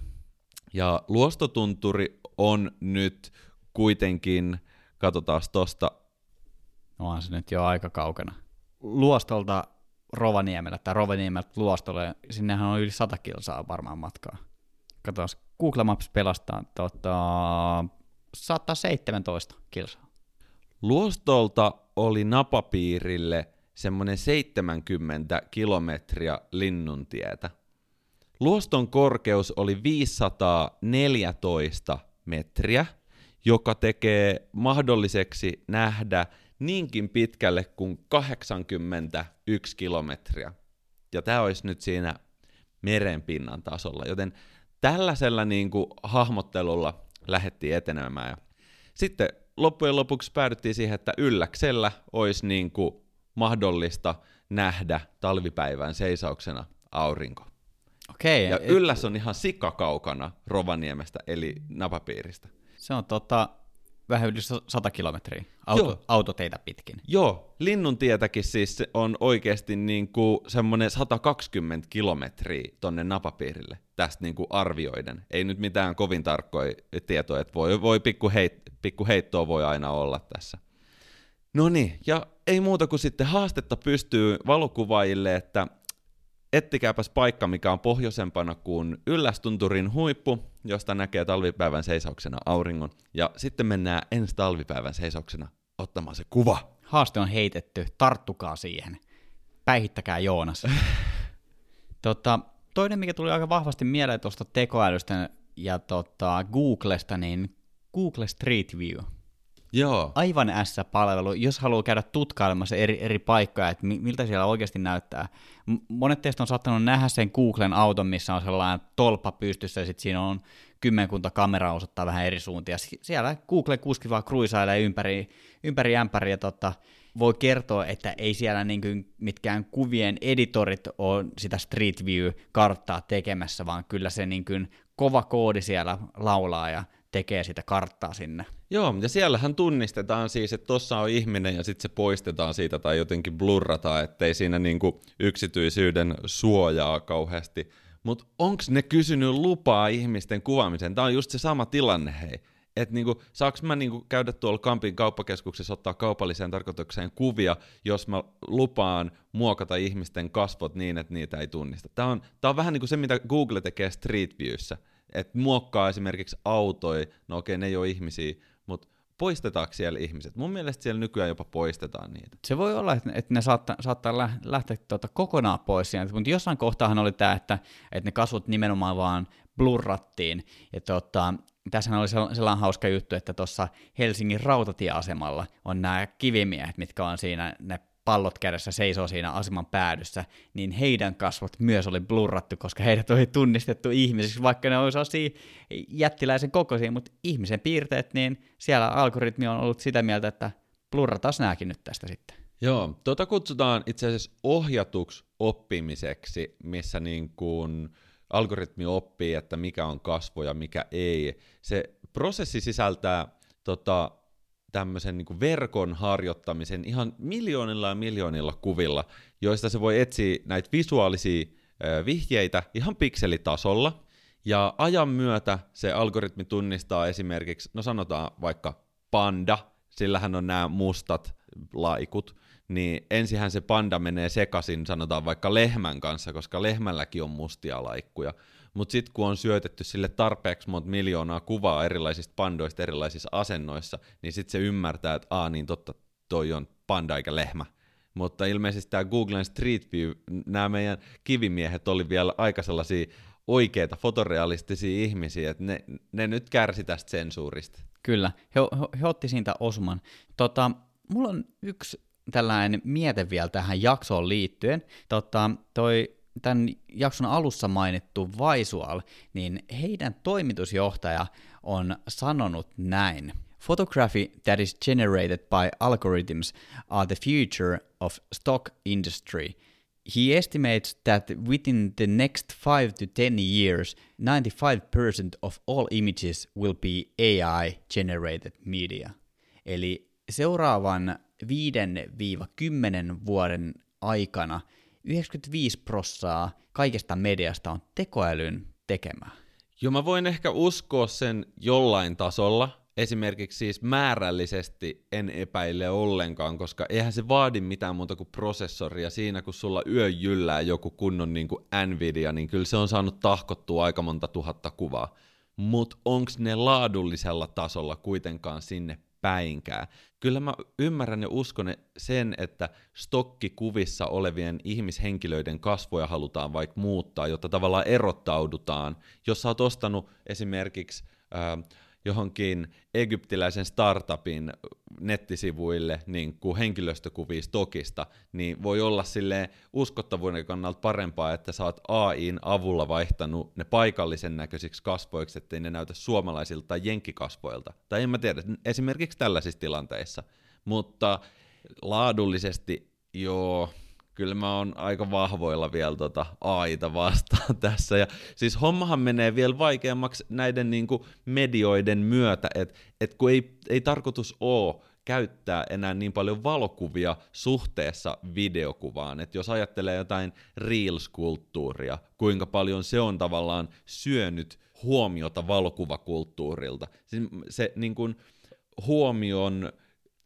Speaker 1: Ja luostotunturi on nyt kuitenkin, katsotaan tosta.
Speaker 2: No on se nyt jo aika kaukana. Luostolta Rovaniemellä tai Rovaniemeltä Luostolle, sinnehän on yli 100 kilsaa varmaan matkaa. Katsotaan, Google Maps pelastaa tota, 117 kilsaa.
Speaker 1: Luostolta oli napapiirille semmoinen 70 kilometriä linnuntietä. Luoston korkeus oli 514 metriä, joka tekee mahdolliseksi nähdä niinkin pitkälle kuin 81 kilometriä. Ja tämä olisi nyt siinä merenpinnan tasolla, joten tällaisella niin kuin hahmottelulla lähdettiin etenemään. Ja sitten loppujen lopuksi päädyttiin siihen, että ylläksellä olisi niin kuin mahdollista nähdä talvipäivän seisauksena aurinko.
Speaker 2: Okei.
Speaker 1: Ja ylläs on ihan sikakaukana Rovaniemestä, eli napapiiristä.
Speaker 2: Se on tota, vähän yli 100 kilometriä auto,
Speaker 1: Joo.
Speaker 2: autoteitä pitkin.
Speaker 1: Joo, linnun tietäkin siis on oikeasti niin kuin semmoinen 120 kilometriä tonne napapiirille tästä niin kuin arvioiden. Ei nyt mitään kovin tarkkoja tietoja, että voi, voi pikku, heit, pikku heittoa voi aina olla tässä. No niin, ja ei muuta kuin sitten haastetta pystyy valokuvaajille, että ettikääpäs paikka, mikä on pohjoisempana kuin Yllästunturin huippu, josta näkee talvipäivän seisauksena auringon. Ja sitten mennään ensi talvipäivän seisauksena ottamaan se kuva.
Speaker 2: Haaste on heitetty, tarttukaa siihen. Päihittäkää Joonas. tota, toinen, mikä tuli aika vahvasti mieleen tuosta tekoälystä ja tota, Googlesta, niin Google Street View.
Speaker 1: Joo.
Speaker 2: Aivan S-palvelu, jos haluaa käydä tutkailemassa eri, eri paikkoja, että mi- miltä siellä oikeasti näyttää. Monet teistä on saattanut nähdä sen Googlen auton, missä on sellainen tolppa pystyssä, ja sitten siinä on kymmenkunta kameraa osoittaa vähän eri suuntia. Si- Siellä Google kuski vaan kruisailee ympäri, ympäri ämpäri, ja tota, voi kertoa, että ei siellä niin kuin mitkään kuvien editorit ole sitä Street View-karttaa tekemässä, vaan kyllä se niin kuin kova koodi siellä laulaa ja tekee sitä karttaa sinne.
Speaker 1: Joo, ja siellähän tunnistetaan siis, että tuossa on ihminen ja sitten se poistetaan siitä tai jotenkin blurrataan, ettei siinä niinku yksityisyyden suojaa kauheasti. Mutta onko ne kysynyt lupaa ihmisten kuvaamiseen? Tämä on just se sama tilanne, hei. Että niinku, saaks mä niinku käydä tuolla Kampin kauppakeskuksessa ottaa kaupalliseen tarkoitukseen kuvia, jos mä lupaan muokata ihmisten kasvot niin, että niitä ei tunnista. Tämä on, tää on vähän niin kuin se, mitä Google tekee Street Viewssä. Että muokkaa esimerkiksi autoja, no okei, ne ei ole ihmisiä, mutta poistetaanko siellä ihmiset? Mun mielestä siellä nykyään jopa poistetaan niitä.
Speaker 2: Se voi olla, että että ne saattaa, saattaa lä- lähteä tuota kokonaan pois sieltä, mutta jossain kohtaahan oli tämä, että, että ne kasvot nimenomaan vaan blurrattiin. Ja tota, tässähän oli sel- sellainen hauska juttu, että tuossa Helsingin rautatieasemalla on nämä kivimiehet, mitkä on siinä, ne pallot kädessä seisoo siinä aseman päädyssä, niin heidän kasvot myös oli blurrattu, koska heidät oli tunnistettu ihmisiksi, vaikka ne olisi sellaisia jättiläisen kokoisia, mutta ihmisen piirteet, niin siellä algoritmi on ollut sitä mieltä, että blurrataan nämäkin nyt tästä sitten.
Speaker 1: Joo, tota kutsutaan itse asiassa ohjatuksi oppimiseksi, missä niin kuin algoritmi oppii, että mikä on kasvo ja mikä ei. Se prosessi sisältää tota, tämmöisen niin verkon harjoittamisen ihan miljoonilla ja miljoonilla kuvilla, joista se voi etsiä näitä visuaalisia vihjeitä ihan pikselitasolla, ja ajan myötä se algoritmi tunnistaa esimerkiksi, no sanotaan vaikka panda, sillähän on nämä mustat laikut, niin ensihän se panda menee sekaisin, sanotaan vaikka lehmän kanssa, koska lehmälläkin on mustia laikkuja. Mutta sitten kun on syötetty sille tarpeeksi monta miljoonaa kuvaa erilaisista pandoista erilaisissa asennoissa, niin sitten se ymmärtää, että aa niin totta, toi on panda eikä lehmä. Mutta ilmeisesti tämä Googlen Street View, nämä meidän kivimiehet oli vielä aika sellaisia oikeita fotorealistisia ihmisiä, että ne, ne nyt kärsi tästä sensuurista.
Speaker 2: Kyllä, he, he, he otti siitä osuman. Tota, mulla on yksi tällainen miete vielä tähän jaksoon liittyen. Tota, toi tämän jakson alussa mainittu Visual, niin heidän toimitusjohtaja on sanonut näin. Photography that is generated by algorithms are the future of stock industry. He estimates that within the next 5 to 10 years, 95% of all images will be AI generated media. Eli seuraavan 5-10 vuoden aikana 95 prossaa kaikesta mediasta on tekoälyn tekemää.
Speaker 1: Joo, mä voin ehkä uskoa sen jollain tasolla. Esimerkiksi siis määrällisesti en epäile ollenkaan, koska eihän se vaadi mitään muuta kuin prosessoria. Siinä kun sulla yö jyllää joku kunnon niin kuin Nvidia, niin kyllä se on saanut tahkottua aika monta tuhatta kuvaa. Mutta onko ne laadullisella tasolla kuitenkaan sinne päinkään. Kyllä mä ymmärrän ja uskon sen, että stokkikuvissa olevien ihmishenkilöiden kasvoja halutaan vaikka muuttaa, jotta tavallaan erottaudutaan. Jos sä oot ostanut esimerkiksi äh, johonkin egyptiläisen startupin nettisivuille niin kuin henkilöstökuvia stokista, niin voi olla sille uskottavuuden kannalta parempaa, että sä oot AIin avulla vaihtanut ne paikallisen näköisiksi kasvoiksi, ettei ne näytä suomalaisilta tai jenkkikasvoilta. Tai en mä tiedä, esimerkiksi tällaisissa tilanteissa. Mutta laadullisesti, joo, kyllä mä oon aika vahvoilla vielä tota AIta vastaan tässä. Ja siis hommahan menee vielä vaikeammaksi näiden niinku medioiden myötä, että et kun ei, ei tarkoitus ole käyttää enää niin paljon valokuvia suhteessa videokuvaan. että jos ajattelee jotain Reels-kulttuuria, kuinka paljon se on tavallaan syönyt huomiota valokuvakulttuurilta. Siis se niin kuin, huomion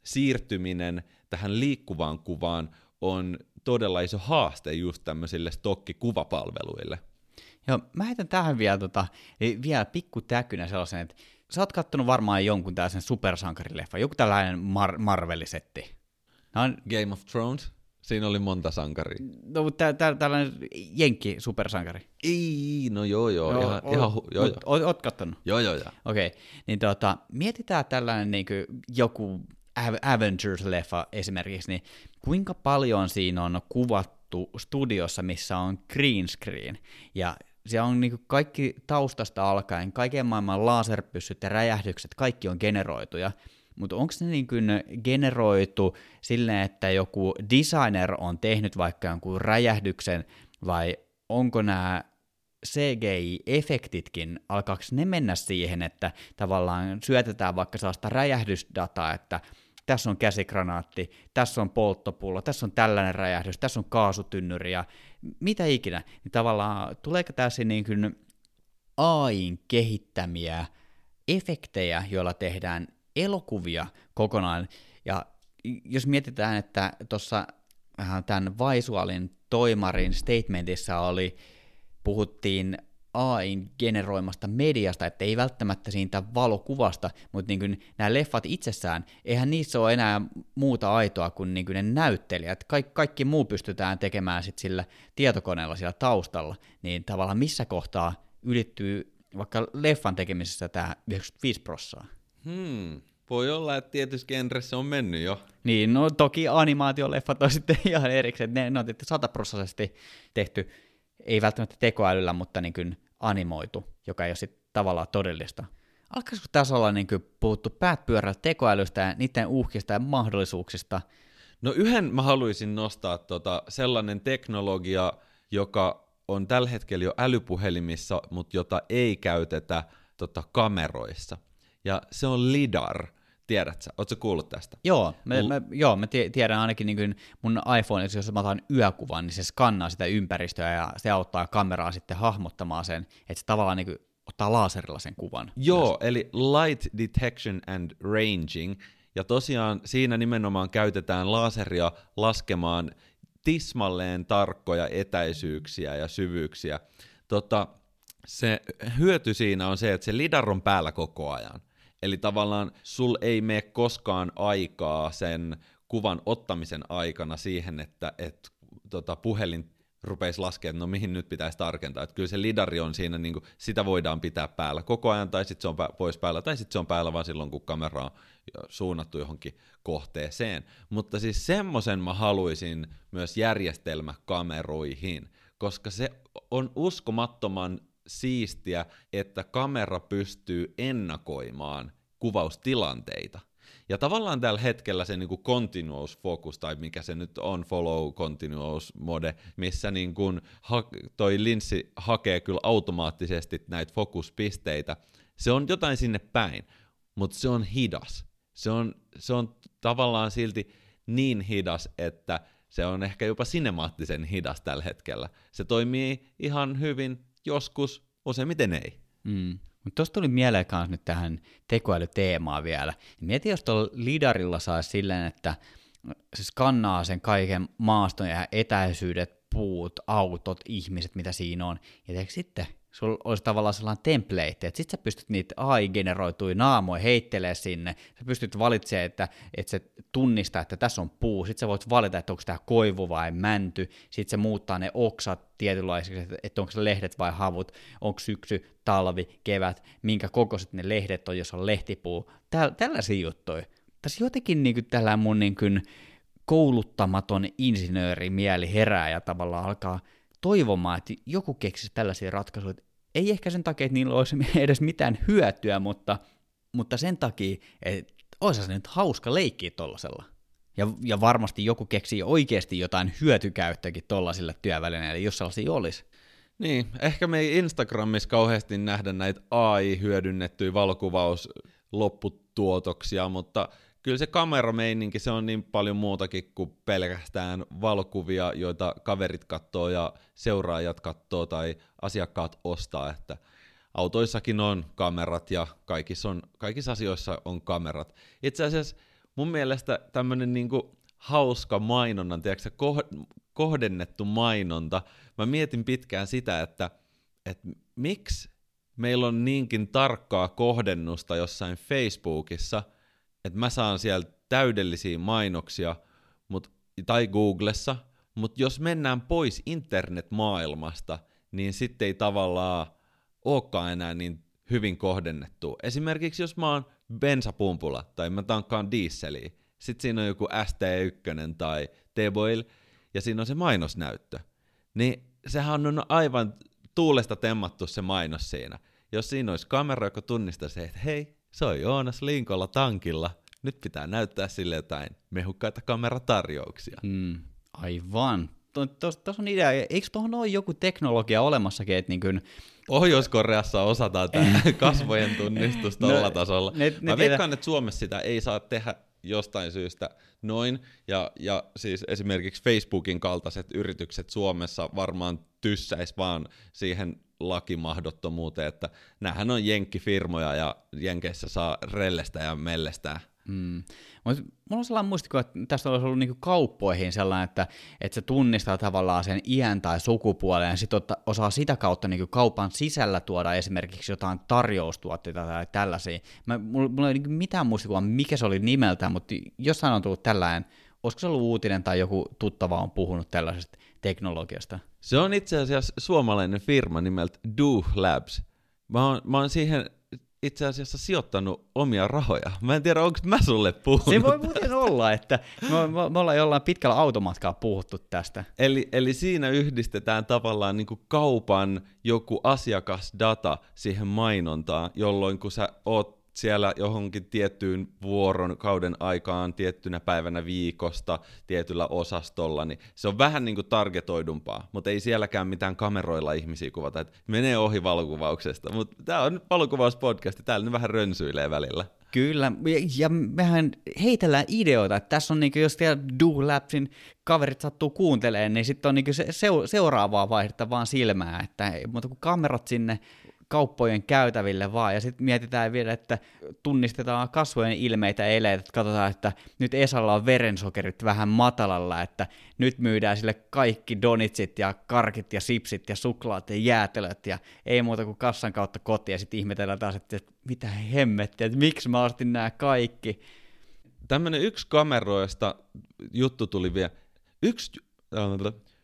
Speaker 1: siirtyminen tähän liikkuvaan kuvaan on todella iso haaste just tämmöisille stokkikuvapalveluille.
Speaker 2: Joo, mä heitän tähän vielä, tota, vielä pikku täkynä sellaisen, että sä oot kattonut varmaan jonkun tällaisen supersankarileffa, joku tällainen Mar- Marvelisetti.
Speaker 1: On... Game of Thrones? Siinä oli monta sankaria.
Speaker 2: No, mutta tä- tällainen jenkki supersankari.
Speaker 1: Ei, no joo joo, no, ihan, o, ihan hu- joo, joo.
Speaker 2: Oot, oot kattonut?
Speaker 1: Joo joo joo.
Speaker 2: Okei, okay. niin tota, mietitään tällainen niin joku Avengers-leffa esimerkiksi, niin kuinka paljon siinä on kuvattu studiossa, missä on green screen, ja se on niin kaikki taustasta alkaen, kaiken maailman laserpyssyt ja räjähdykset, kaikki on generoituja, mutta onko ne niin kuin generoitu silleen, että joku designer on tehnyt vaikka jonkun räjähdyksen, vai onko nämä CGI-efektitkin, alkaako ne mennä siihen, että tavallaan syötetään vaikka sellaista räjähdysdataa, että tässä on käsikranaatti, tässä on polttopullo, tässä on tällainen räjähdys, tässä on kaasutynnyri ja mitä ikinä, niin tavallaan tuleeko tässä niin kuin AIin kehittämiä efektejä, joilla tehdään elokuvia kokonaan, ja jos mietitään, että tuossa äh, tämän Visualin toimarin statementissa oli, puhuttiin AIn generoimasta mediasta, että ei välttämättä siitä valokuvasta, mutta niin kuin nämä leffat itsessään, eihän niissä ole enää muuta aitoa kuin, niin kuin ne näyttelijät. Kaik, kaikki muu pystytään tekemään sit sillä tietokoneella siellä taustalla, niin tavallaan missä kohtaa ylittyy vaikka leffan tekemisessä tämä 95 prossaa.
Speaker 1: Hmm. Voi olla, että tietysti genressä on mennyt jo.
Speaker 2: Niin, no toki animaatioleffat on sitten ihan erikseen, ne, ne on sataprosenttisesti tehty, ei välttämättä tekoälyllä, mutta niin kuin animoitu, joka ei ole sitten tavallaan todellista. Alkaisiko tässä olla niin puhuttu päät pyörällä tekoälystä ja niiden uhkista ja mahdollisuuksista?
Speaker 1: No yhden mä haluaisin nostaa tota, sellainen teknologia, joka on tällä hetkellä jo älypuhelimissa, mutta jota ei käytetä tota, kameroissa. Ja se on LIDAR. Tiedät sä? Ootko kuullut tästä?
Speaker 2: Joo, mä, mä, joo, mä tiedän ainakin niin kuin mun iPhone, jos mä otan yökuvan, niin se skannaa sitä ympäristöä ja se auttaa kameraa sitten hahmottamaan sen, että se tavallaan niin kuin ottaa laaserilla sen kuvan.
Speaker 1: Joo, myös. eli Light Detection and Ranging, ja tosiaan siinä nimenomaan käytetään laseria laskemaan tismalleen tarkkoja etäisyyksiä ja syvyyksiä. Tota, se hyöty siinä on se, että se lidar on päällä koko ajan. Eli tavallaan sul ei mene koskaan aikaa sen kuvan ottamisen aikana siihen, että et, tota, puhelin rupeisi laskemaan, että no mihin nyt pitäisi tarkentaa. Että kyllä se lidari on siinä, niin kuin, sitä voidaan pitää päällä koko ajan, tai sitten se on pois päällä, tai sitten se on päällä vain silloin, kun kamera on suunnattu johonkin kohteeseen. Mutta siis semmoisen mä haluaisin myös järjestelmäkameroihin, koska se on uskomattoman siistiä, että kamera pystyy ennakoimaan kuvaustilanteita. Ja tavallaan tällä hetkellä se niin kuin continuous focus, tai mikä se nyt on, follow continuous mode, missä niin kuin ha- toi linssi hakee kyllä automaattisesti näitä fokuspisteitä, se on jotain sinne päin, mutta se on hidas. Se on, se on tavallaan silti niin hidas, että se on ehkä jopa sinemaattisen hidas tällä hetkellä. Se toimii ihan hyvin joskus, useimmiten ei.
Speaker 2: Mm. Mutta tuosta tuli mieleen myös nyt tähän tekoälyteemaan vielä. Mieti, jos tuolla lidarilla saisi silleen, että se skannaa sen kaiken maaston ja etäisyydet, puut, autot, ihmiset, mitä siinä on. Ja sitten sulla olisi tavallaan sellainen template, että sit sä pystyt niitä AI-generoitui naamoja heittelee sinne, sä pystyt valitsemaan, että, että se tunnistaa, että tässä on puu, sit sä voit valita, että onko tämä koivu vai mänty, sit se muuttaa ne oksat tietynlaisiksi, että onko se lehdet vai havut, onko syksy, talvi, kevät, minkä kokoiset ne lehdet on, jos on lehtipuu, Täl, tällaisia juttuja. Tässä jotenkin niin kuin tällä mun niin kuin kouluttamaton insinöörimieli herää ja tavallaan alkaa toivomaan, että joku keksisi tällaisia ratkaisuja, ei ehkä sen takia, että niillä olisi edes mitään hyötyä, mutta, mutta sen takia, että olisi se nyt hauska leikkiä tollasella. Ja, ja varmasti joku keksii oikeasti jotain hyötykäyttöäkin tollasille työvälineille, jos sellaisia olisi.
Speaker 1: Niin, ehkä me ei Instagramissa kauheasti nähdä näitä AI-hyödynnettyjä valokuvauslopputuotoksia, mutta kyllä se kamerameininki, se on niin paljon muutakin kuin pelkästään valokuvia, joita kaverit katsoo ja seuraajat katsoo tai asiakkaat ostaa, että autoissakin on kamerat ja kaikissa, on, kaikissa asioissa on kamerat. Itse asiassa mun mielestä tämmöinen niinku hauska mainonnan, tiedätkö, kohdennettu mainonta, mä mietin pitkään sitä, että, että miksi meillä on niinkin tarkkaa kohdennusta jossain Facebookissa – että mä saan sieltä täydellisiä mainoksia, mut, tai Googlessa, mutta jos mennään pois internetmaailmasta, niin sitten ei tavallaan olekaan enää niin hyvin kohdennettu. Esimerkiksi jos mä oon bensapumpulla tai mä tankkaan dieseliä, sitten siinä on joku ST1 tai T-Boil, ja siinä on se mainosnäyttö. Niin sehän on aivan tuulesta temmattu se mainos siinä. Jos siinä olisi kamera, joka tunnistaa se, että hei, se on Joonas Linkolla tankilla. Nyt pitää näyttää sille jotain mehukkaita kameratarjouksia.
Speaker 2: Mm, aivan. Tuossa on idea. Eikö tuohon ole joku teknologia olemassakin, että niin kuin...
Speaker 1: Pohjois-Koreassa osataan tämä kasvojen tunnistus tuolla no, tasolla. Ne, ne Mä veikkaan, että Suomessa sitä ei saa tehdä jostain syystä noin, ja, ja siis esimerkiksi Facebookin kaltaiset yritykset Suomessa varmaan tyssäis vaan siihen lakimahdottomuuteen, että näähän on jenkkifirmoja ja Jenkeissä saa rellestä ja mellestää.
Speaker 2: Mm. Mulla on sellainen muistikuva, että tästä olisi ollut niinku kauppoihin sellainen, että, että se tunnistaa tavallaan sen iän tai sukupuolen ja sitten osaa sitä kautta niinku kaupan sisällä tuoda esimerkiksi jotain tarjoustuotteita tai tällaisia. Mä, mulla, mulla ei niinku mitään muistikuvaa, mikä se oli nimeltä, mutta jossain on tullut tällainen, olisiko se ollut uutinen tai joku tuttava on puhunut tällaisesta teknologiasta?
Speaker 1: Se on itse asiassa suomalainen firma nimeltä Do Labs. Mä oon, mä oon siihen itse asiassa sijoittanut omia rahoja. Mä en tiedä, onko mä sulle puhunut
Speaker 2: Se voi muuten olla, että me, me, me ollaan jollain pitkällä automatkaa puhuttu tästä.
Speaker 1: Eli, eli siinä yhdistetään tavallaan niin kuin kaupan joku asiakasdata siihen mainontaan, jolloin kun sä oot siellä johonkin tiettyyn vuoron kauden aikaan, tiettynä päivänä viikosta, tietyllä osastolla, niin se on vähän niin kuin targetoidumpaa, mutta ei sielläkään mitään kameroilla ihmisiä kuvata, että menee ohi valokuvauksesta, mutta tämä on valokuvauspodcast, täällä ne vähän rönsyilee välillä.
Speaker 2: Kyllä, ja mehän heitellään ideoita, että tässä on niinku, jos siellä Do Labsin kaverit sattuu kuuntelemaan, niin sitten on niinku se, seuraavaa vaihdetta vaan silmää, että mutta kun kamerat sinne kauppojen käytäville vaan, ja sitten mietitään vielä, että tunnistetaan kasvojen ilmeitä eleitä, että katsotaan, että nyt Esalla on verensokerit vähän matalalla, että nyt myydään sille kaikki donitsit ja karkit ja sipsit ja suklaat ja jäätelöt, ja ei muuta kuin kassan kautta kotiin, ja sitten ihmetellään taas, että mitä hemmettiä, että miksi mä ostin nämä kaikki.
Speaker 1: Tämmöinen yksi kameroista juttu tuli vielä, yksi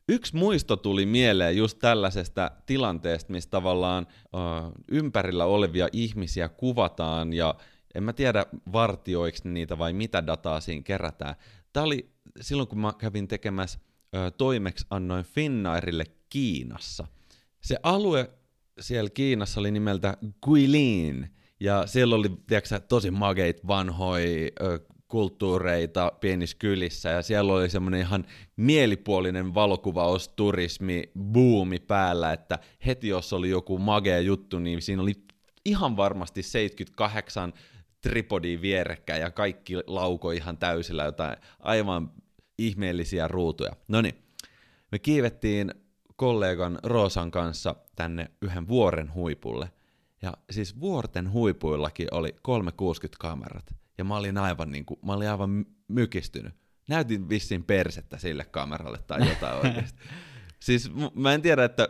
Speaker 1: Yksi muisto tuli mieleen just tällaisesta tilanteesta, missä tavallaan uh, ympärillä olevia ihmisiä kuvataan ja en mä tiedä vartioiksi niitä vai mitä dataa siinä kerätään. Tämä oli silloin, kun mä kävin tekemässä uh, toimeksiannoin Finnairille Kiinassa. Se alue siellä Kiinassa oli nimeltä Guilin, ja siellä oli tiedätkö, tosi mageit vanhoja kulttuureita pienissä kylissä, ja siellä oli semmoinen ihan mielipuolinen valokuvausturismi buumi päällä, että heti jos oli joku magea juttu, niin siinä oli ihan varmasti 78 tripodia vierekkäin ja kaikki lauko ihan täysillä jotain aivan ihmeellisiä ruutuja. No niin, me kiivettiin kollegan Roosan kanssa tänne yhden vuoren huipulle. Ja siis vuorten huipuillakin oli 360-kamerat ja mä olin aivan, niin kuin, mä olin aivan mykistynyt. Näytin vissiin persettä sille kameralle tai jotain oikeasti. Siis mä en tiedä, että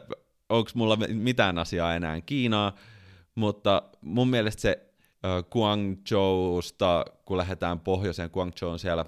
Speaker 1: onko mulla mitään asiaa enää Kiinaa, mutta mun mielestä se äh, Guangzhousta, kun lähdetään pohjoiseen, Guangzhou on siellä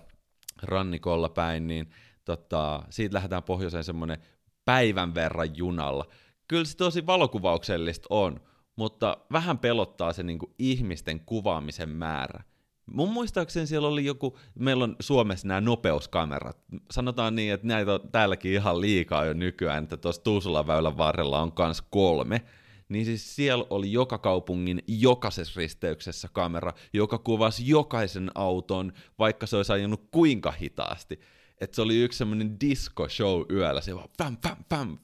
Speaker 1: rannikolla päin, niin tota, siitä lähdetään pohjoiseen semmoinen päivän verran junalla. Kyllä se tosi valokuvauksellista on, mutta vähän pelottaa se niin ihmisten kuvaamisen määrä. Mun muistaakseni siellä oli joku, meillä on Suomessa nämä nopeuskamerat. Sanotaan niin, että näitä on täälläkin ihan liikaa jo nykyään, että tuossa Tuusulan väylän varrella on kans kolme. Niin siis siellä oli joka kaupungin jokaisessa risteyksessä kamera, joka kuvasi jokaisen auton, vaikka se olisi ajanut kuinka hitaasti. Että se oli yksi semmoinen disco show yöllä, se vaan pam, pam, pam,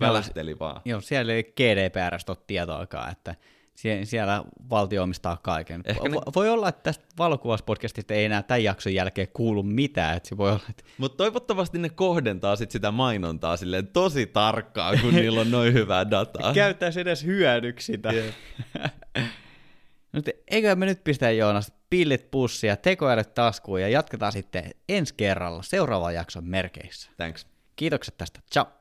Speaker 1: välähteli vaan.
Speaker 2: Joo, siellä ei GDPRstä ole tietoakaan, että Sie- siellä valtio omistaa kaiken. Ehkä ne... Voi olla, että tästä valokuvauspodcastista ei enää tämän jakson jälkeen kuulu mitään. Että se voi olla, että...
Speaker 1: Mutta toivottavasti ne kohdentaa sit sitä mainontaa silleen tosi tarkkaan, kun niillä on noin hyvää dataa.
Speaker 2: Käyttäisi edes hyödyksi sitä. Yeah. eikö me nyt pistä Joonas pillit pussia, tekoälyt taskuun ja jatketaan sitten ensi kerralla seuraavan jakson merkeissä.
Speaker 1: Thanks.
Speaker 2: Kiitokset tästä. Ciao.